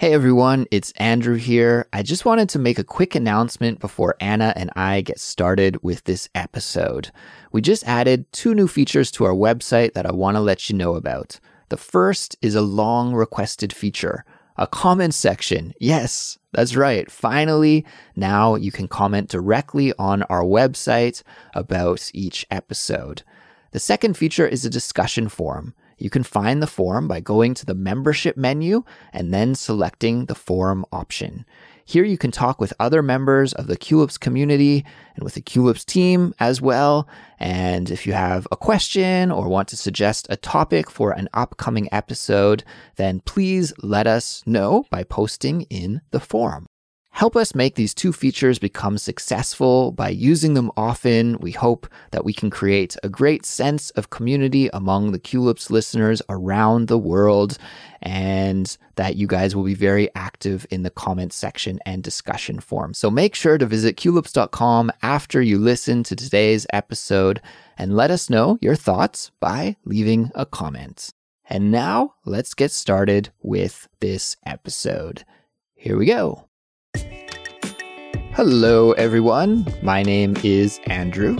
Hey everyone, it's Andrew here. I just wanted to make a quick announcement before Anna and I get started with this episode. We just added two new features to our website that I want to let you know about. The first is a long requested feature, a comment section. Yes, that's right. Finally, now you can comment directly on our website about each episode. The second feature is a discussion forum. You can find the forum by going to the membership menu and then selecting the forum option. Here you can talk with other members of the Culips community and with the Culips team as well. And if you have a question or want to suggest a topic for an upcoming episode, then please let us know by posting in the forum. Help us make these two features become successful by using them often. We hope that we can create a great sense of community among the Culips listeners around the world and that you guys will be very active in the comment section and discussion forum. So make sure to visit culips.com after you listen to today's episode and let us know your thoughts by leaving a comment. And now let's get started with this episode. Here we go. Hello, everyone. My name is Andrew.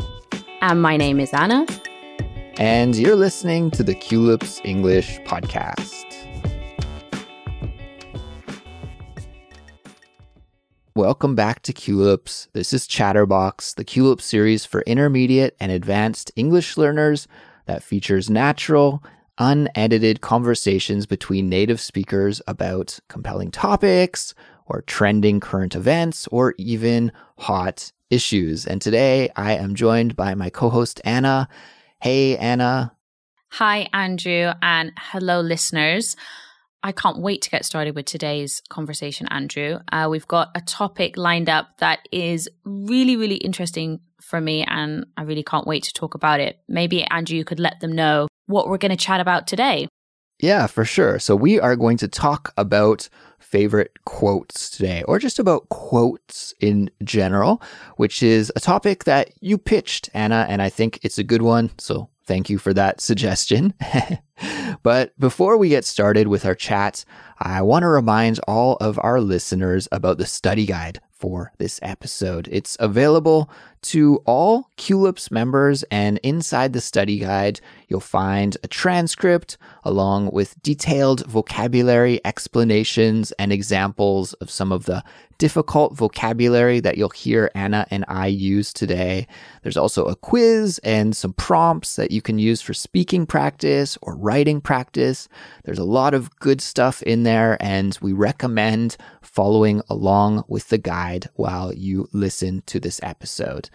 And my name is Anna. And you're listening to the Culips English Podcast. Welcome back to Culips. This is Chatterbox, the Culips series for intermediate and advanced English learners that features natural, unedited conversations between native speakers about compelling topics, or trending current events or even hot issues. And today I am joined by my co host, Anna. Hey, Anna. Hi, Andrew, and hello, listeners. I can't wait to get started with today's conversation, Andrew. Uh, we've got a topic lined up that is really, really interesting for me, and I really can't wait to talk about it. Maybe, Andrew, you could let them know what we're going to chat about today. Yeah, for sure. So, we are going to talk about favorite quotes today, or just about quotes in general, which is a topic that you pitched, Anna, and I think it's a good one. So thank you for that suggestion. but before we get started with our chat, I want to remind all of our listeners about the study guide for this episode. It's available to all Culips members, and inside the study guide, you'll find a transcript along with detailed vocabulary explanations and examples of some of the difficult vocabulary that you'll hear Anna and I use today. There's also a quiz and some prompts that you can use for speaking practice or writing practice. There's a lot of good stuff in there, and we recommend following along with the guide while you listen to this episode.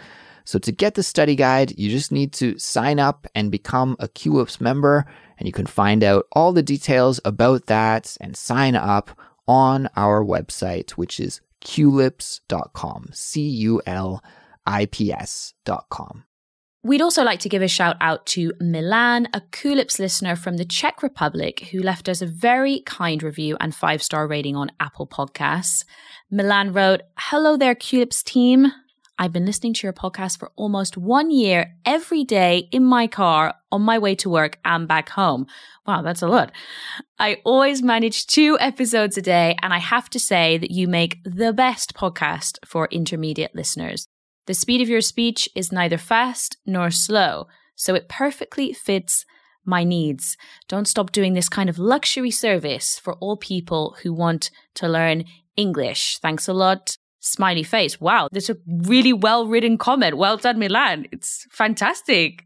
So to get the study guide, you just need to sign up and become a Culips member, and you can find out all the details about that and sign up on our website, which is culips.com, C U L I P S.com. We'd also like to give a shout out to Milan, a Culips listener from the Czech Republic, who left us a very kind review and five star rating on Apple Podcasts. Milan wrote, Hello there, Culips team. I've been listening to your podcast for almost one year every day in my car on my way to work and back home. Wow, that's a lot. I always manage two episodes a day, and I have to say that you make the best podcast for intermediate listeners. The speed of your speech is neither fast nor slow, so it perfectly fits my needs. Don't stop doing this kind of luxury service for all people who want to learn English. Thanks a lot. Smiley face. Wow, that's a really well written comment. Well done, Milan. It's fantastic.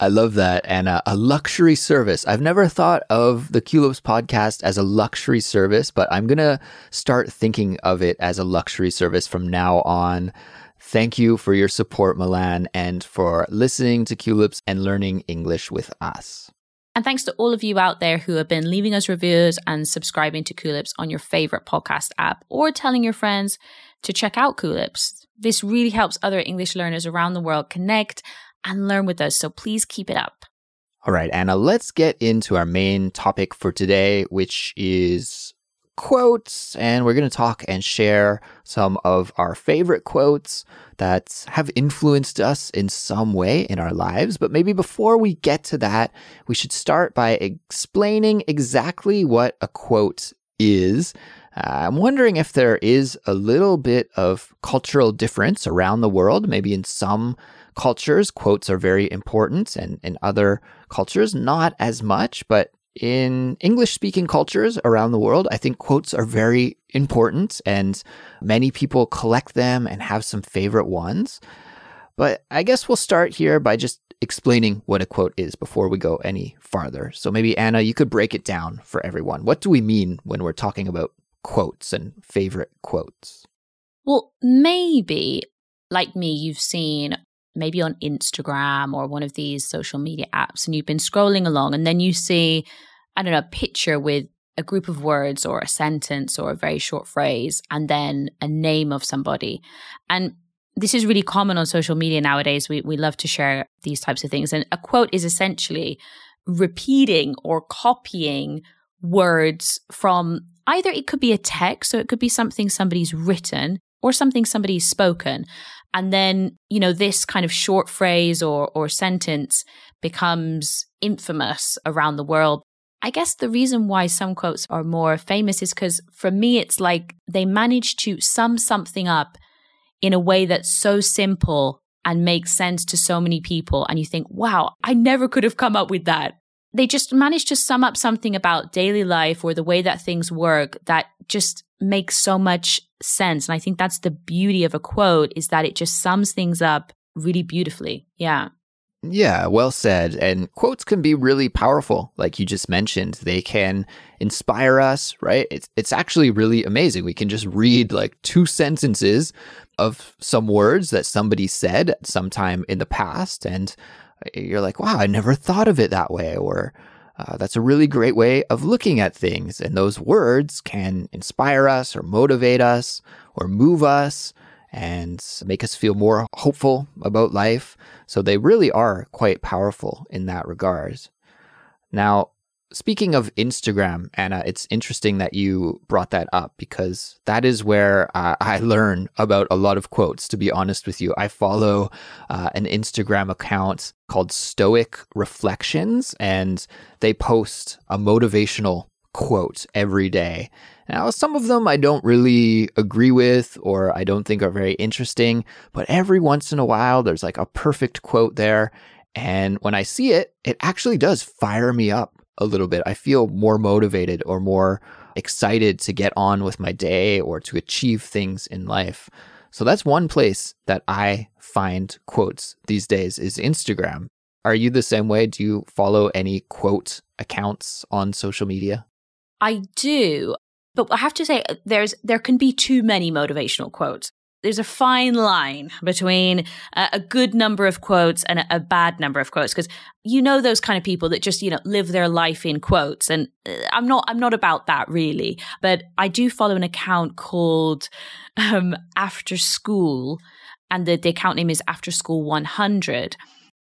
I love that. And uh, a luxury service. I've never thought of the Culips podcast as a luxury service, but I'm going to start thinking of it as a luxury service from now on. Thank you for your support, Milan, and for listening to Culips and learning English with us. And thanks to all of you out there who have been leaving us reviews and subscribing to Culips on your favorite podcast app or telling your friends to check out Culips. This really helps other English learners around the world connect and learn with us, so please keep it up. All right, Anna, let's get into our main topic for today, which is quotes, and we're going to talk and share some of our favorite quotes that have influenced us in some way in our lives. But maybe before we get to that, we should start by explaining exactly what a quote is. Uh, I'm wondering if there is a little bit of cultural difference around the world. Maybe in some cultures, quotes are very important, and in other cultures, not as much. But in English speaking cultures around the world, I think quotes are very important, and many people collect them and have some favorite ones. But I guess we'll start here by just explaining what a quote is before we go any farther. So maybe, Anna, you could break it down for everyone. What do we mean when we're talking about quotes and favorite quotes? Well, maybe, like me, you've seen maybe on Instagram or one of these social media apps and you've been scrolling along and then you see, I don't know, a picture with a group of words or a sentence or a very short phrase and then a name of somebody. And this is really common on social media nowadays. We, we love to share these types of things. And a quote is essentially repeating or copying words from either it could be a text, so it could be something somebody's written or something somebody's spoken. And then, you know, this kind of short phrase or, or sentence becomes infamous around the world. I guess the reason why some quotes are more famous is because for me, it's like they manage to sum something up in a way that's so simple and makes sense to so many people. And you think, wow, I never could have come up with that. They just manage to sum up something about daily life or the way that things work that just makes so much sense. And I think that's the beauty of a quote is that it just sums things up really beautifully. Yeah. Yeah, well said. And quotes can be really powerful, like you just mentioned. They can inspire us, right? It's it's actually really amazing. We can just read like two sentences of some words that somebody said sometime in the past and you're like, "Wow, I never thought of it that way." Or uh, that's a really great way of looking at things. And those words can inspire us or motivate us or move us and make us feel more hopeful about life. So they really are quite powerful in that regard. Now, Speaking of Instagram, Anna, it's interesting that you brought that up because that is where uh, I learn about a lot of quotes, to be honest with you. I follow uh, an Instagram account called Stoic Reflections, and they post a motivational quote every day. Now, some of them I don't really agree with or I don't think are very interesting, but every once in a while there's like a perfect quote there. And when I see it, it actually does fire me up a little bit. I feel more motivated or more excited to get on with my day or to achieve things in life. So that's one place that I find quotes these days is Instagram. Are you the same way? Do you follow any quote accounts on social media? I do. But I have to say uh, there's there can be too many motivational quotes there's a fine line between a, a good number of quotes and a, a bad number of quotes because you know those kind of people that just you know live their life in quotes and uh, i'm not i'm not about that really. But i do follow an account called um, after school and the, the account name is after school 100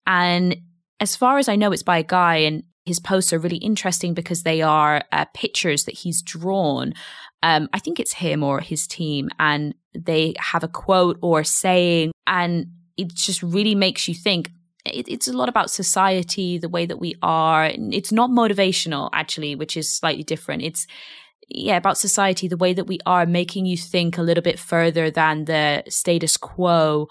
and as far as i know it's by a guy and his posts are really interesting because they are uh, pictures that he's drawn. Um, I think it's him or his team, and they have a quote or a saying, and it just really makes you think. It, it's a lot about society, the way that we are. It's not motivational, actually, which is slightly different. It's yeah, about society, the way that we are, making you think a little bit further than the status quo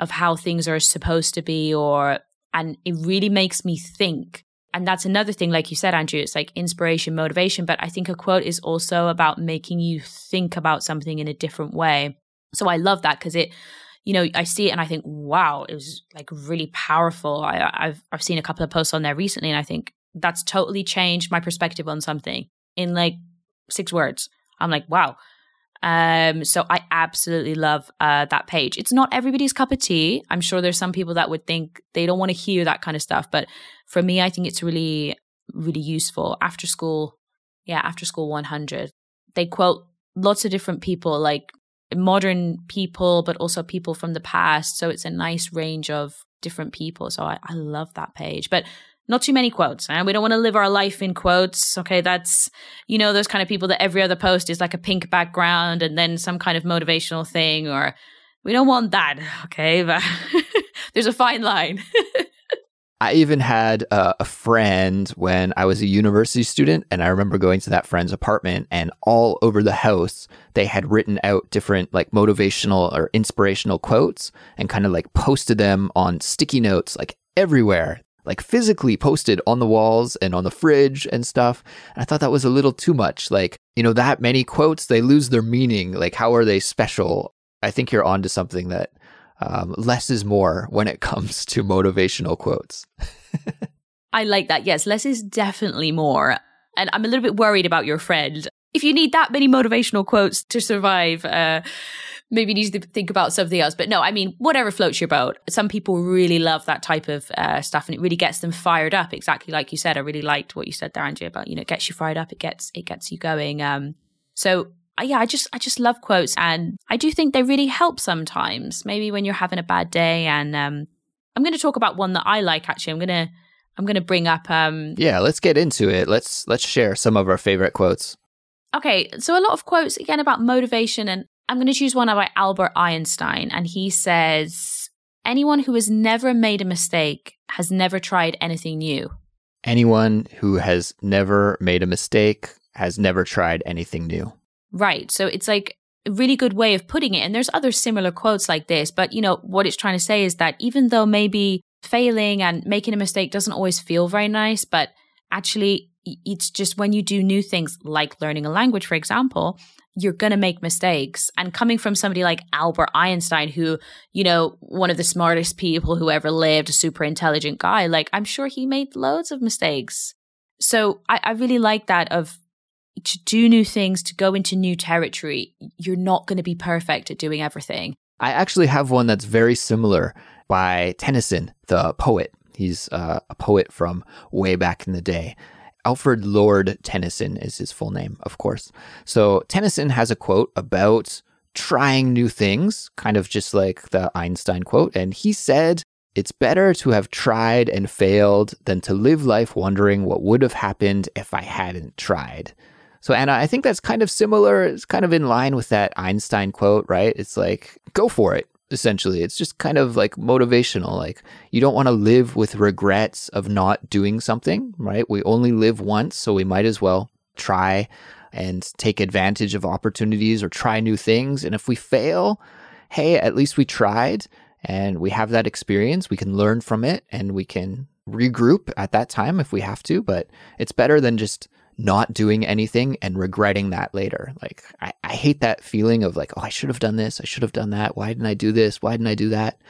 of how things are supposed to be, or and it really makes me think and that's another thing, like you said, Andrew, it's like inspiration, motivation. But I think a quote is also about making you think about something in a different way. So I love that because it, you know, I see it and I think, wow, it was like really powerful. I, I've I've seen a couple of posts on there recently, and I think that's totally changed my perspective on something in like six words. I'm like, wow, um, so I absolutely love uh, that page. It's not everybody's cup of tea. I'm sure there's some people that would think they don't want to hear that kind of stuff, but for me, I think it's really, really useful. After school, yeah, after school 100, they quote lots of different people, like modern people, but also people from the past. So it's a nice range of different people. So I, I love that page. But not too many quotes. And we don't want to live our life in quotes. Okay, that's, you know, those kind of people that every other post is like a pink background and then some kind of motivational thing, or we don't want that. Okay, but there's a fine line. I even had uh, a friend when I was a university student, and I remember going to that friend's apartment, and all over the house, they had written out different like motivational or inspirational quotes and kind of like posted them on sticky notes like everywhere, like physically posted on the walls and on the fridge and stuff. And I thought that was a little too much. Like, you know, that many quotes, they lose their meaning. Like, how are they special? I think you're onto something that um, less is more when it comes to motivational quotes. I like that. Yes, less is definitely more. And I'm a little bit worried about your friend. You need that many motivational quotes to survive, uh, maybe you need to think about something else. But no, I mean, whatever floats your boat. Some people really love that type of uh, stuff and it really gets them fired up. Exactly like you said. I really liked what you said there, Andrea, about, you know, it gets you fired up. It gets, it gets you going. Um, so yeah, I just I just love quotes, and I do think they really help sometimes. Maybe when you're having a bad day, and um, I'm going to talk about one that I like. Actually, I'm gonna I'm gonna bring up. Um, yeah, let's get into it. Let's let's share some of our favorite quotes. Okay, so a lot of quotes again about motivation, and I'm going to choose one by Albert Einstein, and he says, "Anyone who has never made a mistake has never tried anything new." Anyone who has never made a mistake has never tried anything new. Right. So it's like a really good way of putting it. And there's other similar quotes like this, but you know, what it's trying to say is that even though maybe failing and making a mistake doesn't always feel very nice, but actually it's just when you do new things like learning a language, for example, you're going to make mistakes. And coming from somebody like Albert Einstein, who, you know, one of the smartest people who ever lived, a super intelligent guy, like I'm sure he made loads of mistakes. So I, I really like that of to do new things, to go into new territory, you're not going to be perfect at doing everything. I actually have one that's very similar by Tennyson, the poet. He's uh, a poet from way back in the day. Alfred Lord Tennyson is his full name, of course. So Tennyson has a quote about trying new things, kind of just like the Einstein quote. And he said, It's better to have tried and failed than to live life wondering what would have happened if I hadn't tried. So, Anna, I think that's kind of similar. It's kind of in line with that Einstein quote, right? It's like, go for it, essentially. It's just kind of like motivational. Like, you don't want to live with regrets of not doing something, right? We only live once, so we might as well try and take advantage of opportunities or try new things. And if we fail, hey, at least we tried and we have that experience. We can learn from it and we can regroup at that time if we have to. But it's better than just not doing anything and regretting that later. Like, I, I hate that feeling of like, oh, I should have done this. I should have done that. Why didn't I do this? Why didn't I do that?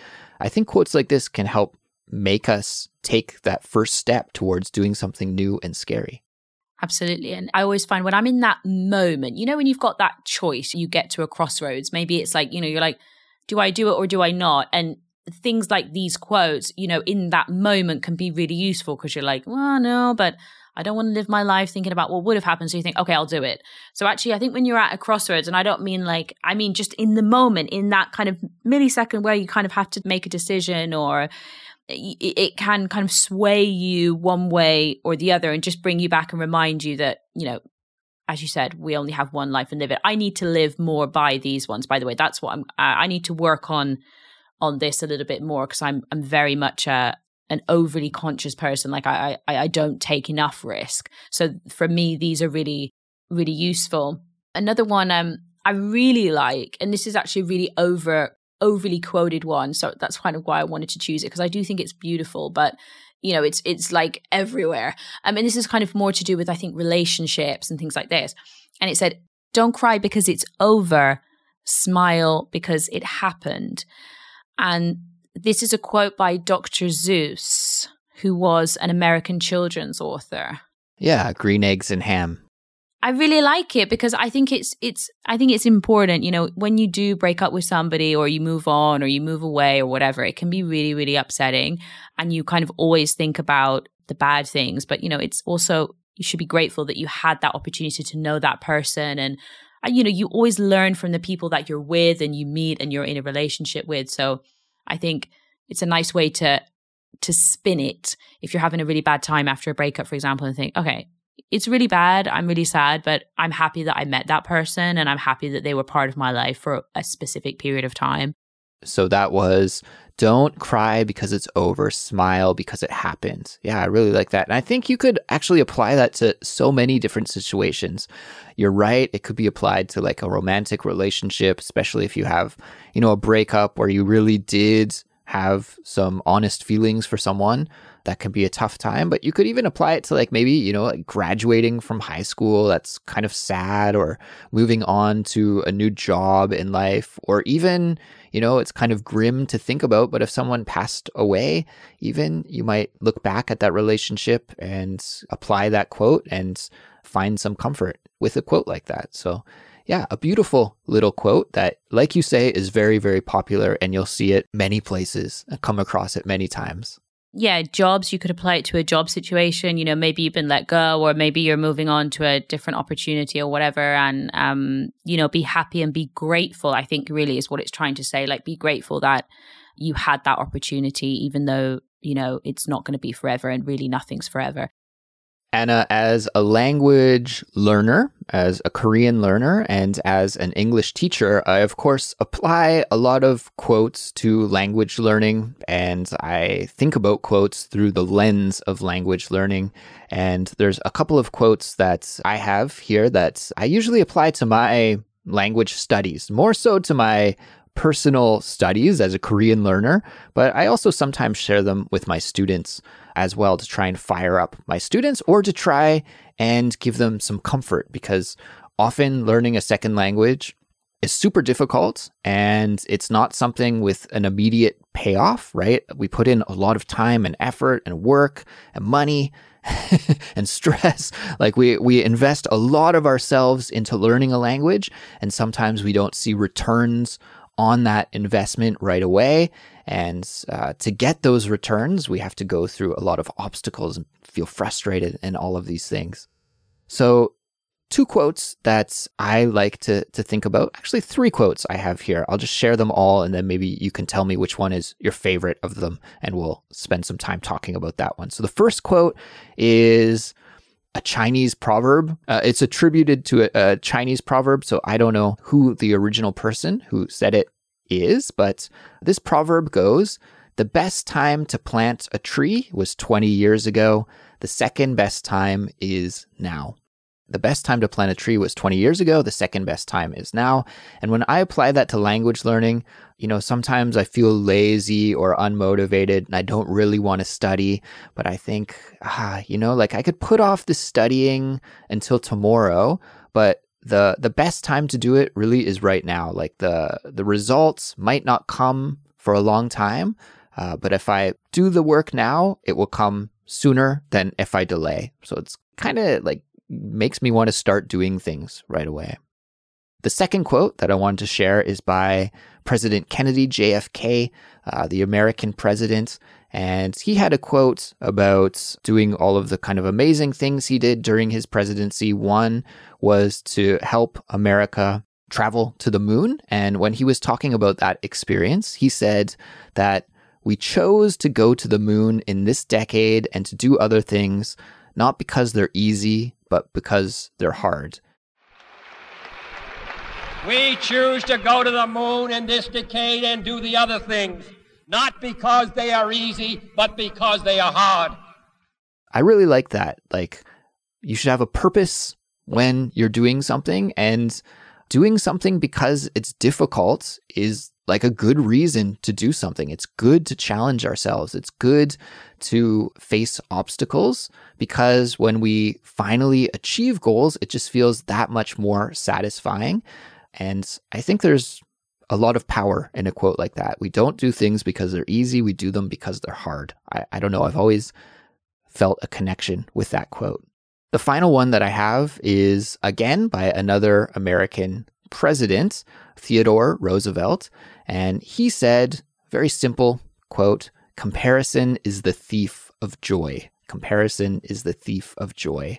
I think quotes like this can help make us take that first step towards doing something new and scary. Absolutely. And I always find when I'm in that moment, you know, when you've got that choice, you get to a crossroads. Maybe it's like, you know, you're like, do I do it or do I not? And things like these quotes, you know, in that moment can be really useful because you're like, well, no, but I don't want to live my life thinking about what would have happened. So you think, okay, I'll do it. So actually, I think when you're at a crossroads, and I don't mean like, I mean just in the moment, in that kind of millisecond where you kind of have to make a decision or uh, it can kind of sway you one way or the other and just bring you back and remind you that, you know, as you said, we only have one life and live it. I need to live more by these ones. By the way, that's what I'm. I need to work on on this a little bit more because I'm I'm very much a an overly conscious person. Like I, I, I don't take enough risk. So for me, these are really, really useful. Another one um, I really like, and this is actually really over, overly quoted one. So that's kind of why I wanted to choose it because I do think it's beautiful, but you know, it's, it's like everywhere. I mean, this is kind of more to do with, I think, relationships and things like this. And it said, don't cry because it's over. Smile because it happened. And this is a quote by Dr. Seuss, who was an American children's author. Yeah, green eggs and ham. I really like it because I think it's it's I think it's important, you know, when you do break up with somebody or you move on or you move away or whatever, it can be really really upsetting and you kind of always think about the bad things, but you know, it's also you should be grateful that you had that opportunity to know that person and uh, you know, you always learn from the people that you're with and you meet and you're in a relationship with. So I think it's a nice way to to spin it if you're having a really bad time after a breakup, for example, and think, okay, it's really bad. I'm really sad, but I'm happy that I met that person and I'm happy that they were part of my life for a specific period of time. So that was don't cry because it's over, smile because it happened. Yeah, I really like that. And I think you could actually apply that to so many different situations. You're right, it could be applied to like a romantic relationship, especially if you have, you know, a breakup where you really did have some honest feelings for someone that can be a tough time but you could even apply it to like maybe you know like graduating from high school that's kind of sad or moving on to a new job in life or even you know it's kind of grim to think about but if someone passed away even you might look back at that relationship and apply that quote and find some comfort with a quote like that. So yeah, a beautiful little quote that, like you say, is very, very popular and you'll see it many places and come across it many times. Yeah, jobs, you could apply it to a job situation. You know, maybe you've been let go or maybe you're moving on to a different opportunity or whatever. And, um, you know, be happy and be grateful, I think really is what it's trying to say. Like, be grateful that you had that opportunity, even though, you know, it's not going to be forever and really nothing's forever. Anna, as a language learner, as a Korean learner, and as an English teacher, I of course apply a lot of quotes to language learning, and I think about quotes through the lens of language learning. And there's a couple of quotes that I have here that I usually apply to my language studies, more so to my personal studies as a Korean learner, but I also sometimes share them with my students as well to try and fire up my students or to try and give them some comfort because often learning a second language is super difficult and it's not something with an immediate payoff, right? We put in a lot of time and effort and work and money and stress. Like we we invest a lot of ourselves into learning a language and sometimes we don't see returns on that investment right away. And uh, to get those returns, we have to go through a lot of obstacles and feel frustrated and all of these things. So, two quotes that I like to, to think about. Actually, three quotes I have here. I'll just share them all and then maybe you can tell me which one is your favorite of them and we'll spend some time talking about that one. So, the first quote is a Chinese proverb. Uh, it's attributed to a, a, Chinese proverb, so I don't know who the original person who said it is, but this proverb goes The best time to plant a tree was 20 years ago. The second best time is now. The best time to plant a tree was 20 years ago. The second best time is now. And when I apply that to language learning, you know, sometimes I feel lazy or unmotivated and I don't really want to study. But I think, ah, you know, like I could put off the studying until tomorrow, but the the best time to do it really is right now. Like the the results might not come for a long time, uh, but if I do the work now, it will come sooner than if I delay. So it's kind of like makes me want to start doing things right away. The second quote that I wanted to share is by President Kennedy, JFK, uh, the American president. And he had a quote about doing all of the kind of amazing things he did during his presidency. One was to help America travel to the moon. And when he was talking about that experience, he said that we chose to go to the moon in this decade and to do other things, not because they're easy, but because they're hard. We choose to go to the moon in this decade and do the other things, not because they are easy, but because they are hard. I really like that. Like, you should have a purpose when you're doing something, and doing something because it's difficult is like a good reason to do something. It's good to challenge ourselves. It's good to face obstacles because when we finally achieve goals, it just feels that much more satisfying. And I think there's a lot of power in a quote like that. We don't do things because they're easy, we do them because they're hard. I, I don't know. I've always felt a connection with that quote. The final one that I have is again by another American president, Theodore Roosevelt. And he said, very simple quote, comparison is the thief of joy. Comparison is the thief of joy.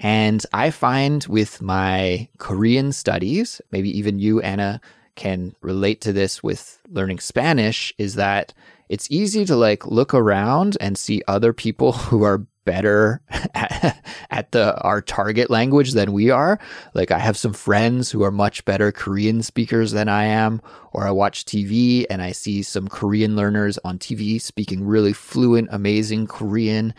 And I find with my Korean studies, maybe even you, Anna, can relate to this with learning Spanish, is that it's easy to like look around and see other people who are better at, the our target language than we are. Like I have some friends who are much better Korean speakers than I am, or I watch TV and I see some Korean learners on TV speaking really fluent, amazing Korean.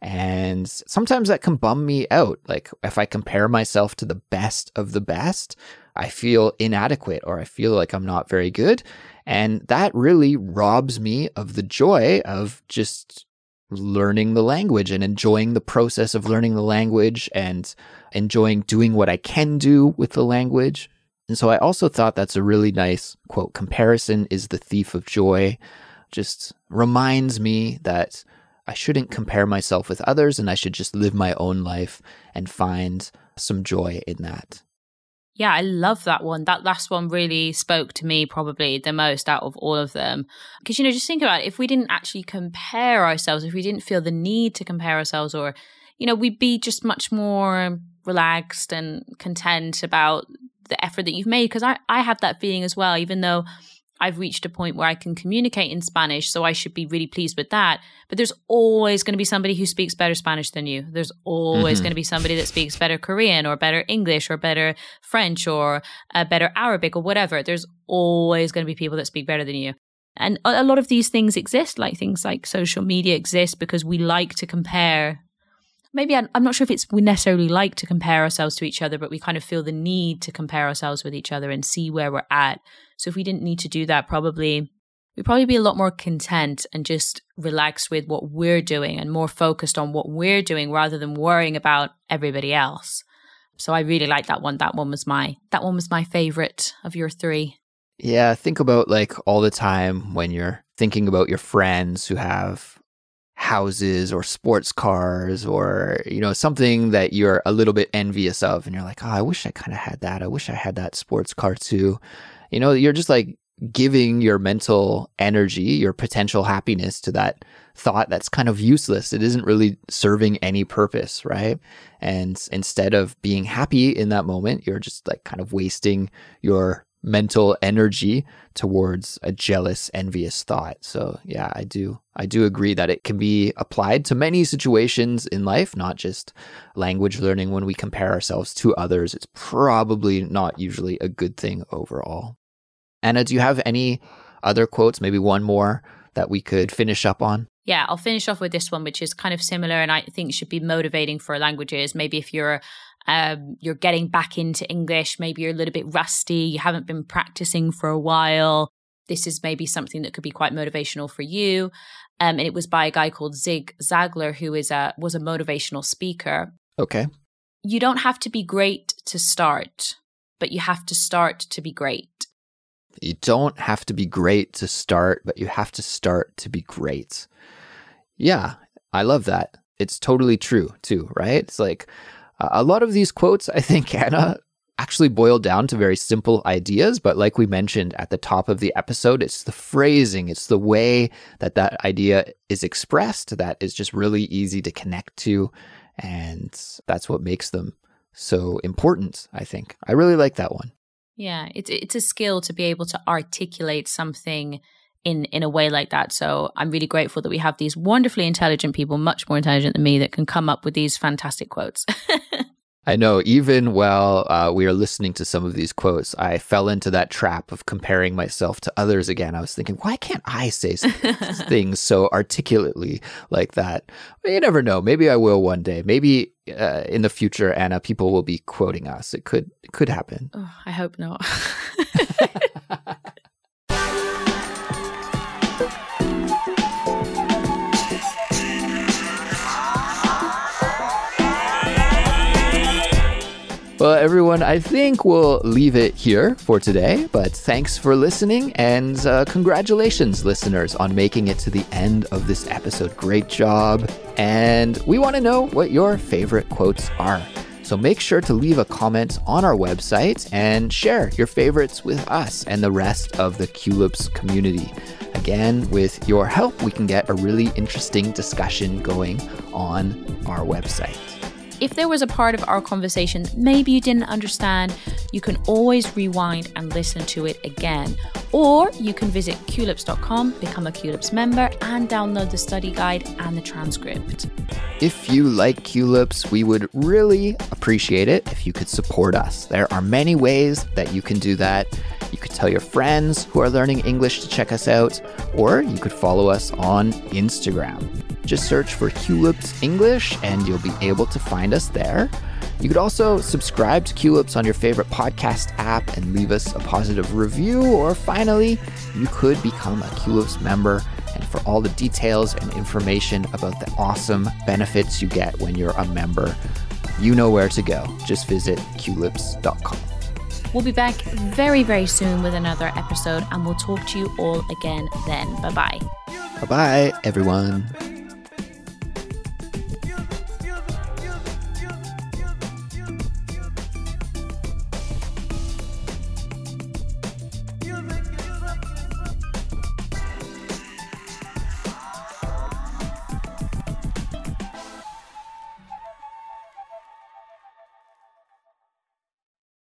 And sometimes that can bum me out. Like if I compare myself to the best of the best, I feel inadequate or I feel like I'm not very good. And that really robs me of the joy of just learning the language and enjoying the process of learning the language and enjoying doing what I can do with the language. And so I also thought that's a really nice quote. Comparison is the thief of joy. Just reminds me that I shouldn't compare myself with others and I should just live my own life and find some joy in that. Yeah, I love that one. That last one really spoke to me probably the most out of all of them. Because, you know, just think about it. If we didn't actually compare ourselves, if we didn't feel the need to compare ourselves, or, you know, we'd be just much more relaxed and content about the effort that you've made. Because I, I have that feeling as well, even though I've reached a point where I can communicate in Spanish, so I should be really pleased with that. But there's always going to be somebody who speaks better Spanish than you. There's always mm-hmm. going to be somebody that speaks better Korean or better English or better French or uh, better Arabic or whatever. There's always going to be people that speak better than you. And a lot of these things exist, like things like social media exist because we like to compare maybe I'm, I'm, not sure if it's we necessarily like to compare ourselves to each other, but we kind of feel the need to compare ourselves with each other and see where we're at. So if we didn't need to do that, probably we'd probably be a lot more content and just relaxed with what we're doing and more focused on what we're doing rather than worrying about everybody else. So I really like that one. That one was my that one was my favorite of your three. Yeah, think about like all the time when you're thinking about your friends who have houses or sports cars or you know something that you're a little bit envious of and you're like oh i wish i kind of had that. I wish i had that sports car too. You know you're just like giving your mental energy your potential happiness to that thought that's kind of useless. It isn't really serving any purpose right? And instead of being happy in that moment you're just like kind of wasting your mental energy towards a jealous envious thought. So yeah i do i do agree that it can be applied to many situations in life not just language learning. When we compare ourselves to others it's probably not usually a good thing overall. Anna do you have any other quotes maybe one more that we could finish up on? Yeah, I'll finish off with this one, which is kind of similar and I think should be motivating for languages. Maybe if you're um, you're getting back into English, maybe you're a little bit rusty, you haven't been practicing for a while. This is maybe something that could be quite motivational for you. Um, and it was by a guy called Zig Ziglar, who is a was a motivational speaker. Okay. You don't have to be great to start, but you have to start to be great. You don't have to be great to start, but you have to start to be great. Yeah, I love that. It's totally true, too, right? It's like Uh, a lot of these quotes, I think, Anna, actually boil down to very simple ideas. But like we mentioned at the top of the episode, it's the phrasing, it's the way that that idea is expressed that is just really easy to connect to. And that's what makes them so important, I think. I really like that one. Yeah, it's it's a skill to be able to articulate something in in a way like that. So I'm really grateful that we have these wonderfully intelligent people, much more intelligent than me, that can come up with these fantastic quotes. I know, even while uh, we are listening to some of these quotes, I fell into that trap of comparing myself to others again. I was thinking, why can't I say things so articulately like that? But you never know. Maybe I will one day. Maybe uh, in the future, Anna, people will be quoting us. It could it could happen. Oh, I hope not. Well, everyone, I think we'll leave it here for today. But thanks for listening and uh, congratulations, listeners, on making it to the end of this episode. Great job. And we want to know what your favorite quotes are. So make sure to leave a comment on our website and share your favorites with us and the rest of the Culips community. Again, with your help, we can get a really interesting discussion going on our website. If there was a part of our conversation maybe you didn't understand, you can always rewind and listen to it again. Or you can visit culips.com, become a Culips member, and download the study guide and the transcript. If you like Culips, we would really appreciate it if you could support us. There are many ways that you can do that. You could tell your friends who are learning English to check us out, or you could follow us on Instagram. Just search for Culips English and you'll be able to find us there. You could also subscribe to Culips on your favorite podcast app and leave us a positive review. Or finally, you could become a Culips member. And for all the details and information about the awesome benefits you get when you're a member, you know where to go. Just visit culips.com. We'll be back very, very soon with another episode, and we'll talk to you all again then. Bye bye. Bye bye, everyone.